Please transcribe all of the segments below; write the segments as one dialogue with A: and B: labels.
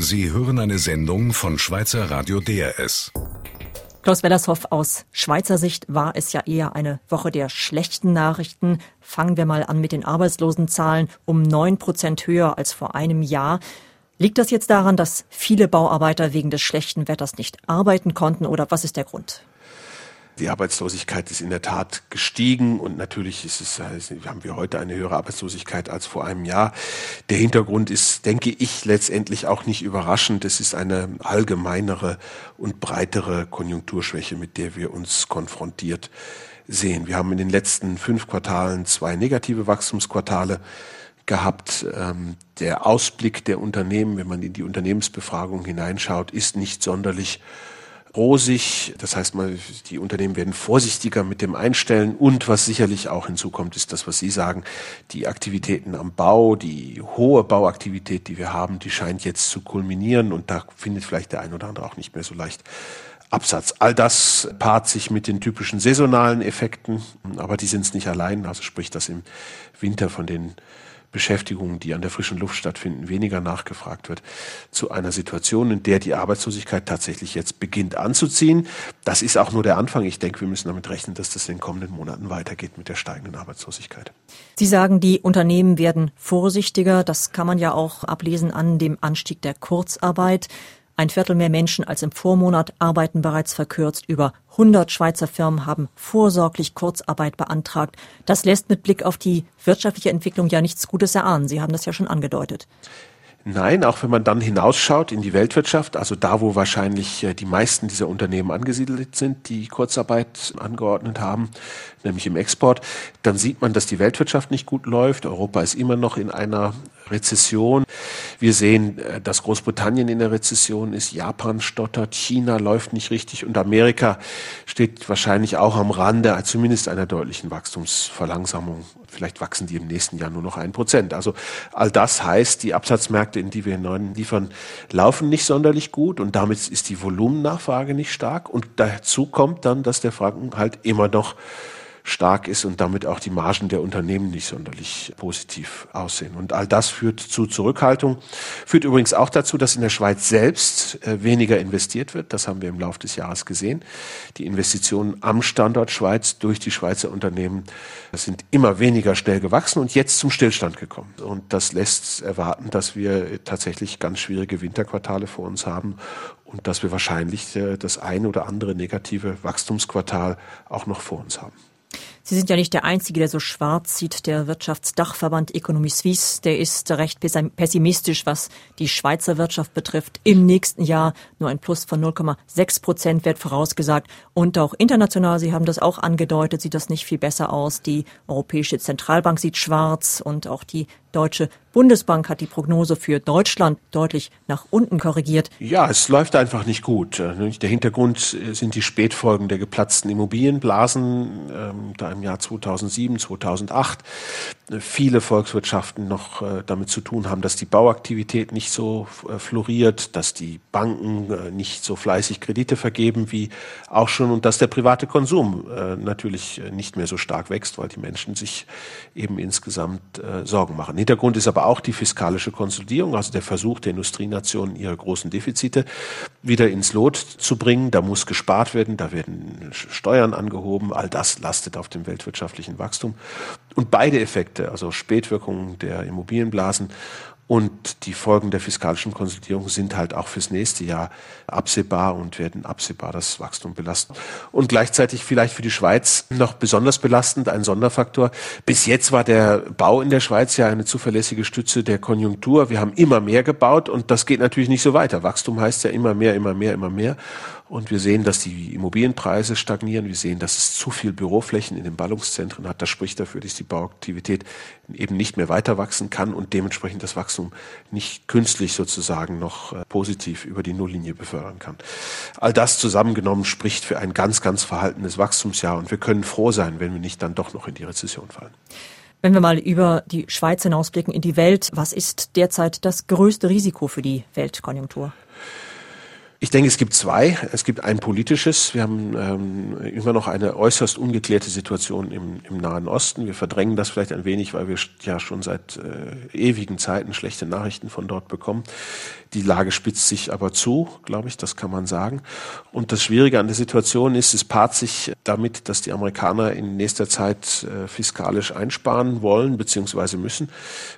A: Sie hören eine Sendung von Schweizer Radio DRS.
B: Klaus Wellershoff, aus Schweizer Sicht war es ja eher eine Woche der schlechten Nachrichten. Fangen wir mal an mit den Arbeitslosenzahlen um neun Prozent höher als vor einem Jahr. Liegt das jetzt daran, dass viele Bauarbeiter wegen des schlechten Wetters nicht arbeiten konnten oder was ist der Grund?
C: Die Arbeitslosigkeit ist in der Tat gestiegen und natürlich ist es, haben wir heute eine höhere Arbeitslosigkeit als vor einem Jahr. Der Hintergrund ist, denke ich, letztendlich auch nicht überraschend. Es ist eine allgemeinere und breitere Konjunkturschwäche, mit der wir uns konfrontiert sehen. Wir haben in den letzten fünf Quartalen zwei negative Wachstumsquartale gehabt. Ähm, der Ausblick der Unternehmen, wenn man in die Unternehmensbefragung hineinschaut, ist nicht sonderlich rosig. Das heißt mal, die Unternehmen werden vorsichtiger mit dem Einstellen. Und was sicherlich auch hinzukommt, ist das, was Sie sagen, die Aktivitäten am Bau, die hohe Bauaktivität, die wir haben, die scheint jetzt zu kulminieren. Und da findet vielleicht der ein oder andere auch nicht mehr so leicht Absatz. All das paart sich mit den typischen saisonalen Effekten, aber die sind es nicht allein. Also sprich, dass im Winter von den Beschäftigungen, die an der frischen Luft stattfinden, weniger nachgefragt wird, zu einer Situation, in der die Arbeitslosigkeit tatsächlich jetzt beginnt anzuziehen. Das ist auch nur der Anfang. Ich denke, wir müssen damit rechnen, dass das in den kommenden Monaten weitergeht mit der steigenden Arbeitslosigkeit.
B: Sie sagen, die Unternehmen werden vorsichtiger. Das kann man ja auch ablesen an dem Anstieg der Kurzarbeit. Ein Viertel mehr Menschen als im Vormonat arbeiten bereits verkürzt. Über 100 Schweizer Firmen haben vorsorglich Kurzarbeit beantragt. Das lässt mit Blick auf die wirtschaftliche Entwicklung ja nichts Gutes erahnen. Sie haben das ja schon angedeutet.
C: Nein, auch wenn man dann hinausschaut in die Weltwirtschaft, also da, wo wahrscheinlich äh, die meisten dieser Unternehmen angesiedelt sind, die Kurzarbeit angeordnet haben, nämlich im Export, dann sieht man, dass die Weltwirtschaft nicht gut läuft. Europa ist immer noch in einer Rezession. Wir sehen, äh, dass Großbritannien in der Rezession ist, Japan stottert, China läuft nicht richtig und Amerika steht wahrscheinlich auch am Rande zumindest einer deutlichen Wachstumsverlangsamung. Vielleicht wachsen die im nächsten Jahr nur noch ein Prozent. Also all das heißt, die Absatzmärkte, in die wir neuen liefern, laufen nicht sonderlich gut und damit ist die Volumennachfrage nicht stark. Und dazu kommt dann, dass der Franken halt immer noch stark ist und damit auch die Margen der Unternehmen nicht sonderlich positiv aussehen. Und all das führt zu Zurückhaltung, führt übrigens auch dazu, dass in der Schweiz selbst äh, weniger investiert wird. Das haben wir im Laufe des Jahres gesehen. Die Investitionen am Standort Schweiz durch die Schweizer Unternehmen sind immer weniger schnell gewachsen und jetzt zum Stillstand gekommen. Und das lässt erwarten, dass wir tatsächlich ganz schwierige Winterquartale vor uns haben und dass wir wahrscheinlich äh, das eine oder andere negative Wachstumsquartal auch noch vor uns haben.
B: Sie sind ja nicht der Einzige, der so schwarz sieht. Der Wirtschaftsdachverband Economie Suisse, der ist recht pessimistisch, was die Schweizer Wirtschaft betrifft. Im nächsten Jahr nur ein Plus von 0,6 Prozent wird vorausgesagt. Und auch international, Sie haben das auch angedeutet, sieht das nicht viel besser aus. Die Europäische Zentralbank sieht schwarz und auch die Deutsche Bundesbank hat die Prognose für Deutschland deutlich nach unten korrigiert.
C: Ja, es läuft einfach nicht gut. Äh, der Hintergrund sind die Spätfolgen der geplatzten Immobilienblasen ähm, da im Jahr 2007, 2008. Viele Volkswirtschaften noch äh, damit zu tun haben, dass die Bauaktivität nicht so äh, floriert, dass die Banken nicht so fleißig Kredite vergeben wie auch schon und dass der private Konsum natürlich nicht mehr so stark wächst, weil die Menschen sich eben insgesamt Sorgen machen. Hintergrund ist aber auch die fiskalische Konsolidierung, also der Versuch der Industrienationen, ihre großen Defizite wieder ins Lot zu bringen. Da muss gespart werden, da werden Steuern angehoben. All das lastet auf dem weltwirtschaftlichen Wachstum. Und beide Effekte, also Spätwirkungen der Immobilienblasen und die Folgen der fiskalischen Konsolidierung sind halt auch fürs nächste Jahr absehbar und werden absehbar das Wachstum belasten. Und gleichzeitig vielleicht für die Schweiz noch besonders belastend, ein Sonderfaktor. Bis jetzt war der Bau in der Schweiz ja eine zuverlässige Stütze der Konjunktur. Wir haben immer mehr gebaut und das geht natürlich nicht so weiter. Wachstum heißt ja immer mehr, immer mehr, immer mehr. Und wir sehen, dass die Immobilienpreise stagnieren. Wir sehen, dass es zu viel Büroflächen in den Ballungszentren hat. Das spricht dafür, dass die Bauaktivität eben nicht mehr weiter wachsen kann und dementsprechend das Wachstum nicht künstlich sozusagen noch äh, positiv über die Nulllinie befördern kann. All das zusammengenommen spricht für ein ganz, ganz verhaltenes Wachstumsjahr. Und wir können froh sein, wenn wir nicht dann doch noch in die Rezession fallen.
B: Wenn wir mal über die Schweiz hinausblicken in die Welt, was ist derzeit das größte Risiko für die Weltkonjunktur?
C: Ich denke, es gibt zwei. Es gibt ein politisches. Wir haben ähm, immer noch eine äußerst ungeklärte Situation im, im Nahen Osten. Wir verdrängen das vielleicht ein wenig, weil wir ja schon seit äh, ewigen Zeiten schlechte Nachrichten von dort bekommen. Die Lage spitzt sich aber zu, glaube ich, das kann man sagen. Und das Schwierige an der Situation ist, es paart sich damit, dass die Amerikaner in nächster Zeit äh, fiskalisch einsparen wollen bzw. müssen.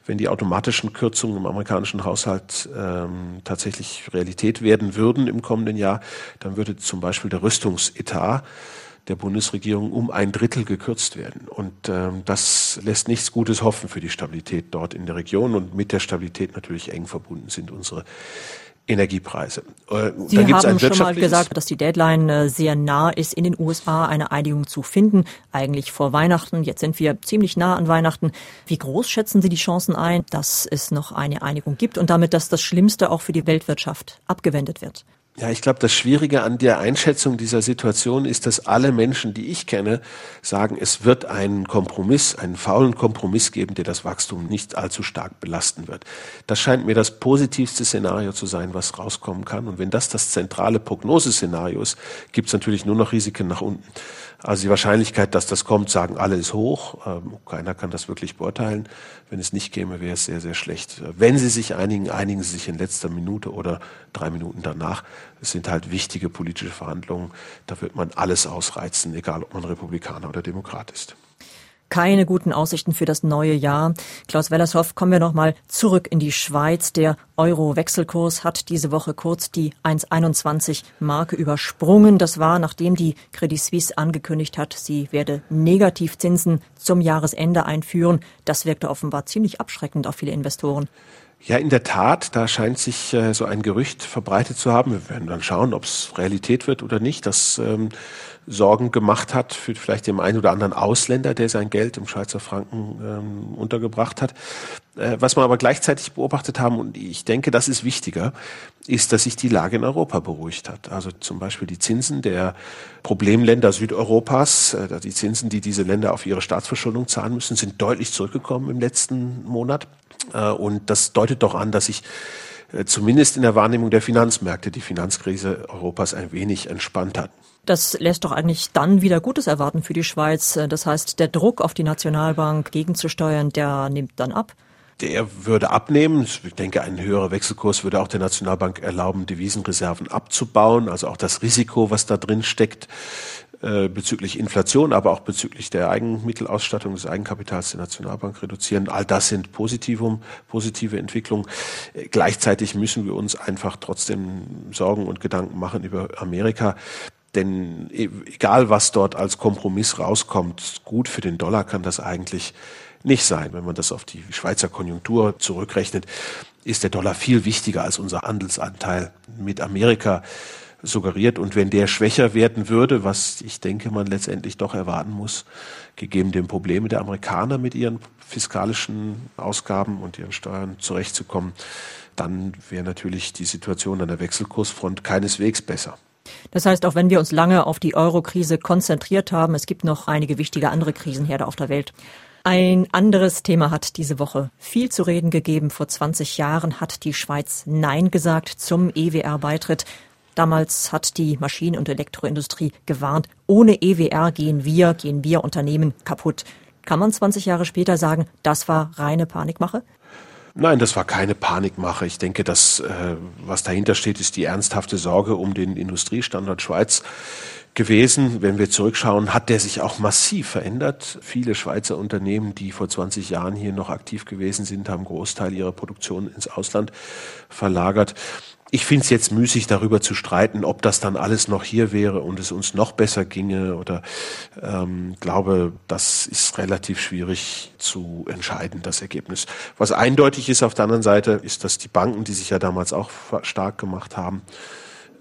C: Wenn die automatischen Kürzungen im amerikanischen Haushalt ähm, tatsächlich Realität werden würden im kommenden Jahr, dann würde zum Beispiel der Rüstungsetat der Bundesregierung um ein Drittel gekürzt werden. Und ähm, das lässt nichts Gutes hoffen für die Stabilität dort in der Region. Und mit der Stabilität natürlich eng verbunden sind unsere Energiepreise.
B: Äh, Sie haben schon mal gesagt, dass die Deadline äh, sehr nah ist, in den USA eine Einigung zu finden, eigentlich vor Weihnachten. Jetzt sind wir ziemlich nah an Weihnachten. Wie groß schätzen Sie die Chancen ein, dass es noch eine Einigung gibt und damit, dass das Schlimmste auch für die Weltwirtschaft abgewendet wird?
C: Ja, ich glaube, das Schwierige an der Einschätzung dieser Situation ist, dass alle Menschen, die ich kenne, sagen, es wird einen Kompromiss, einen faulen Kompromiss geben, der das Wachstum nicht allzu stark belasten wird. Das scheint mir das positivste Szenario zu sein, was rauskommen kann. Und wenn das das zentrale Prognoseszenario ist, gibt es natürlich nur noch Risiken nach unten. Also die Wahrscheinlichkeit, dass das kommt, sagen alle, ist hoch. Ähm, keiner kann das wirklich beurteilen. Wenn es nicht käme, wäre es sehr, sehr schlecht. Wenn Sie sich einigen, einigen Sie sich in letzter Minute oder drei Minuten danach. Es sind halt wichtige politische Verhandlungen. Da wird man alles ausreizen, egal ob man Republikaner oder Demokrat ist
B: keine guten Aussichten für das neue Jahr. Klaus Wellershoff, kommen wir nochmal zurück in die Schweiz. Der Euro-Wechselkurs hat diese Woche kurz die 1,21 Marke übersprungen. Das war, nachdem die Credit Suisse angekündigt hat, sie werde Negativzinsen zum Jahresende einführen. Das wirkte offenbar ziemlich abschreckend auf viele Investoren.
C: Ja, in der Tat, da scheint sich äh, so ein Gerücht verbreitet zu haben. Wir werden dann schauen, ob es Realität wird oder nicht. Das ähm, Sorgen gemacht hat für vielleicht den einen oder anderen Ausländer, der sein Geld im Schweizer Franken ähm, untergebracht hat. Äh, was wir aber gleichzeitig beobachtet haben, und ich denke, das ist wichtiger, ist, dass sich die Lage in Europa beruhigt hat. Also zum Beispiel die Zinsen der Problemländer Südeuropas, äh, die Zinsen, die diese Länder auf ihre Staatsverschuldung zahlen müssen, sind deutlich zurückgekommen im letzten Monat. Äh, und das deutet doch an, dass sich äh, zumindest in der Wahrnehmung der Finanzmärkte die Finanzkrise Europas ein wenig entspannt hat.
B: Das lässt doch eigentlich dann wieder Gutes erwarten für die Schweiz. Das heißt, der Druck auf die Nationalbank gegenzusteuern, der nimmt dann ab.
C: Der würde abnehmen. Ich denke, ein höherer Wechselkurs würde auch der Nationalbank erlauben, Devisenreserven abzubauen. Also auch das Risiko, was da drin steckt, äh, bezüglich Inflation, aber auch bezüglich der Eigenmittelausstattung des Eigenkapitals der Nationalbank reduzieren. All das sind Positivum, positive Entwicklungen. Äh, gleichzeitig müssen wir uns einfach trotzdem Sorgen und Gedanken machen über Amerika. Denn e, egal, was dort als Kompromiss rauskommt, gut für den Dollar kann das eigentlich nicht sein. Wenn man das auf die Schweizer Konjunktur zurückrechnet, ist der Dollar viel wichtiger als unser Handelsanteil mit Amerika suggeriert. Und wenn der schwächer werden würde, was ich denke, man letztendlich doch erwarten muss, gegeben den Problemen der Amerikaner mit ihren fiskalischen Ausgaben und ihren Steuern zurechtzukommen, dann wäre natürlich die Situation an der Wechselkursfront keineswegs besser.
B: Das heißt, auch wenn wir uns lange auf die Euro-Krise konzentriert haben, es gibt noch einige wichtige andere Krisenherde auf der Welt. Ein anderes Thema hat diese Woche viel zu reden gegeben. Vor 20 Jahren hat die Schweiz Nein gesagt zum EWR-Beitritt. Damals hat die Maschinen- und Elektroindustrie gewarnt, ohne EWR gehen wir, gehen wir Unternehmen kaputt. Kann man 20 Jahre später sagen, das war reine Panikmache?
C: Nein, das war keine Panikmache. Ich denke, dass äh, was dahinter steht, ist die ernsthafte Sorge um den Industriestandort Schweiz gewesen. Wenn wir zurückschauen, hat der sich auch massiv verändert. Viele Schweizer Unternehmen, die vor 20 Jahren hier noch aktiv gewesen sind, haben Großteil ihrer Produktion ins Ausland verlagert. Ich finde es jetzt müßig, darüber zu streiten, ob das dann alles noch hier wäre und es uns noch besser ginge oder ähm, glaube, das ist relativ schwierig zu entscheiden, das Ergebnis. Was eindeutig ist auf der anderen Seite, ist, dass die Banken, die sich ja damals auch stark gemacht haben,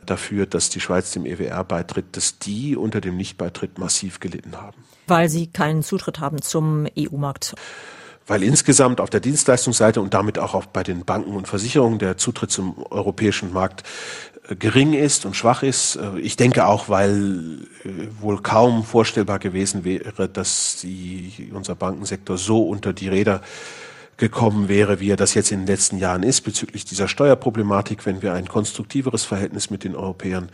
C: dafür, dass die Schweiz dem EWR beitritt, dass die unter dem Nichtbeitritt massiv gelitten haben.
B: Weil sie keinen Zutritt haben zum EU-Markt
C: weil insgesamt auf der Dienstleistungsseite und damit auch bei den Banken und Versicherungen der Zutritt zum europäischen Markt äh, gering ist und schwach ist. Äh, ich denke auch, weil äh, wohl kaum vorstellbar gewesen wäre, dass die, unser Bankensektor so unter die Räder gekommen wäre, wie er das jetzt in den letzten Jahren ist bezüglich dieser Steuerproblematik, wenn wir ein konstruktiveres Verhältnis mit den Europäern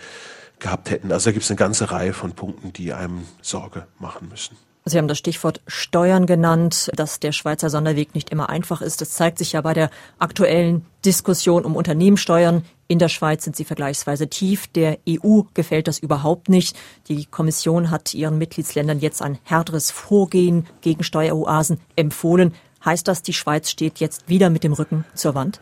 C: gehabt hätten. Also da gibt es eine ganze Reihe von Punkten, die einem Sorge machen müssen.
B: Sie haben das Stichwort Steuern genannt, dass der Schweizer Sonderweg nicht immer einfach ist. Das zeigt sich ja bei der aktuellen Diskussion um Unternehmenssteuern. In der Schweiz sind sie vergleichsweise tief. Der EU gefällt das überhaupt nicht. Die Kommission hat ihren Mitgliedsländern jetzt ein härteres Vorgehen gegen Steueroasen empfohlen. Heißt das, die Schweiz steht jetzt wieder mit dem Rücken zur Wand?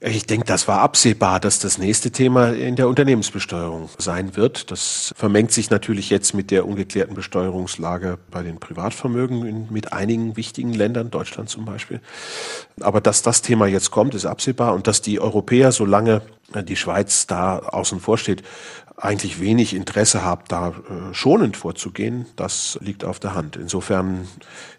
C: Ich denke, das war absehbar, dass das nächste Thema in der Unternehmensbesteuerung sein wird. Das vermengt sich natürlich jetzt mit der ungeklärten Besteuerungslage bei den Privatvermögen in, mit einigen wichtigen Ländern, Deutschland zum Beispiel. Aber dass das Thema jetzt kommt, ist absehbar und dass die Europäer, solange die Schweiz da außen vor steht, eigentlich wenig Interesse haben, da äh, schonend vorzugehen, das liegt auf der Hand. Insofern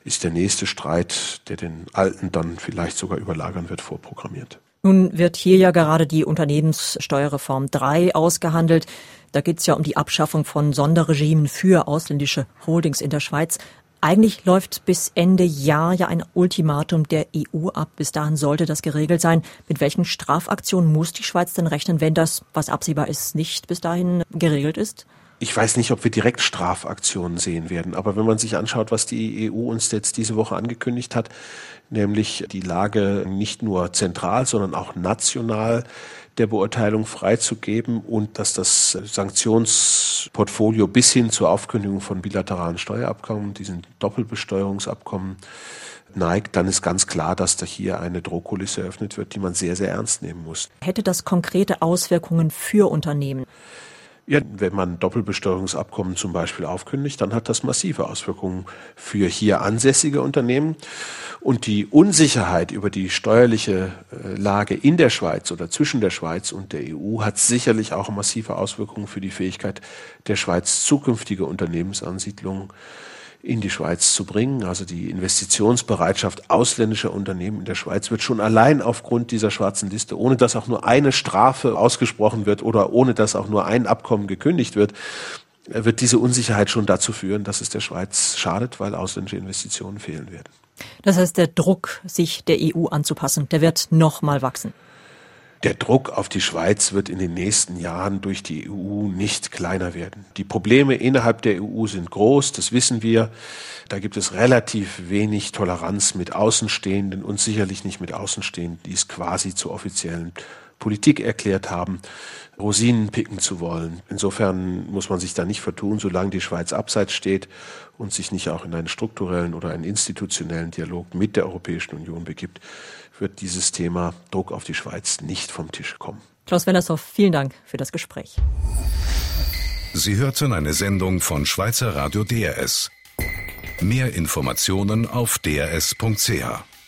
C: ist der nächste Streit, der den alten dann vielleicht sogar überlagern wird, vorprogrammiert.
B: Nun wird hier ja gerade die Unternehmenssteuerreform 3 ausgehandelt. Da geht es ja um die Abschaffung von Sonderregimen für ausländische Holdings in der Schweiz. Eigentlich läuft bis Ende Jahr ja ein Ultimatum der EU ab. Bis dahin sollte das geregelt sein. Mit welchen Strafaktionen muss die Schweiz denn rechnen, wenn das, was absehbar ist, nicht bis dahin geregelt ist?
C: Ich weiß nicht, ob wir direkt Strafaktionen sehen werden, aber wenn man sich anschaut, was die EU uns jetzt diese Woche angekündigt hat, nämlich die Lage nicht nur zentral, sondern auch national der Beurteilung freizugeben und dass das Sanktionsportfolio bis hin zur Aufkündigung von bilateralen Steuerabkommen, diesen Doppelbesteuerungsabkommen neigt, dann ist ganz klar, dass da hier eine Drohkulisse eröffnet wird, die man sehr, sehr ernst nehmen muss.
B: Hätte das konkrete Auswirkungen für Unternehmen?
C: Ja, wenn man Doppelbesteuerungsabkommen zum Beispiel aufkündigt, dann hat das massive Auswirkungen für hier ansässige Unternehmen. Und die Unsicherheit über die steuerliche äh, Lage in der Schweiz oder zwischen der Schweiz und der EU hat sicherlich auch massive Auswirkungen für die Fähigkeit der Schweiz, zukünftige Unternehmensansiedlungen in die Schweiz zu bringen. Also die Investitionsbereitschaft ausländischer Unternehmen in der Schweiz wird schon allein aufgrund dieser schwarzen Liste, ohne dass auch nur eine Strafe ausgesprochen wird oder ohne dass auch nur ein Abkommen gekündigt wird, wird diese Unsicherheit schon dazu führen, dass es der Schweiz schadet, weil ausländische Investitionen fehlen werden.
B: Das heißt, der Druck, sich der EU anzupassen, der wird noch mal wachsen.
C: Der Druck auf die Schweiz wird in den nächsten Jahren durch die EU nicht kleiner werden. Die Probleme innerhalb der EU sind groß, das wissen wir. Da gibt es relativ wenig Toleranz mit Außenstehenden und sicherlich nicht mit Außenstehenden, die es quasi zur offiziellen Politik erklärt haben, Rosinen picken zu wollen. Insofern muss man sich da nicht vertun, solange die Schweiz abseits steht und sich nicht auch in einen strukturellen oder einen institutionellen Dialog mit der Europäischen Union begibt, wird dieses Thema Druck auf die Schweiz nicht vom Tisch kommen.
B: Klaus Wennershoff, vielen Dank für das Gespräch.
A: Sie hörten eine Sendung von Schweizer Radio DRS. Mehr Informationen auf drs.ch.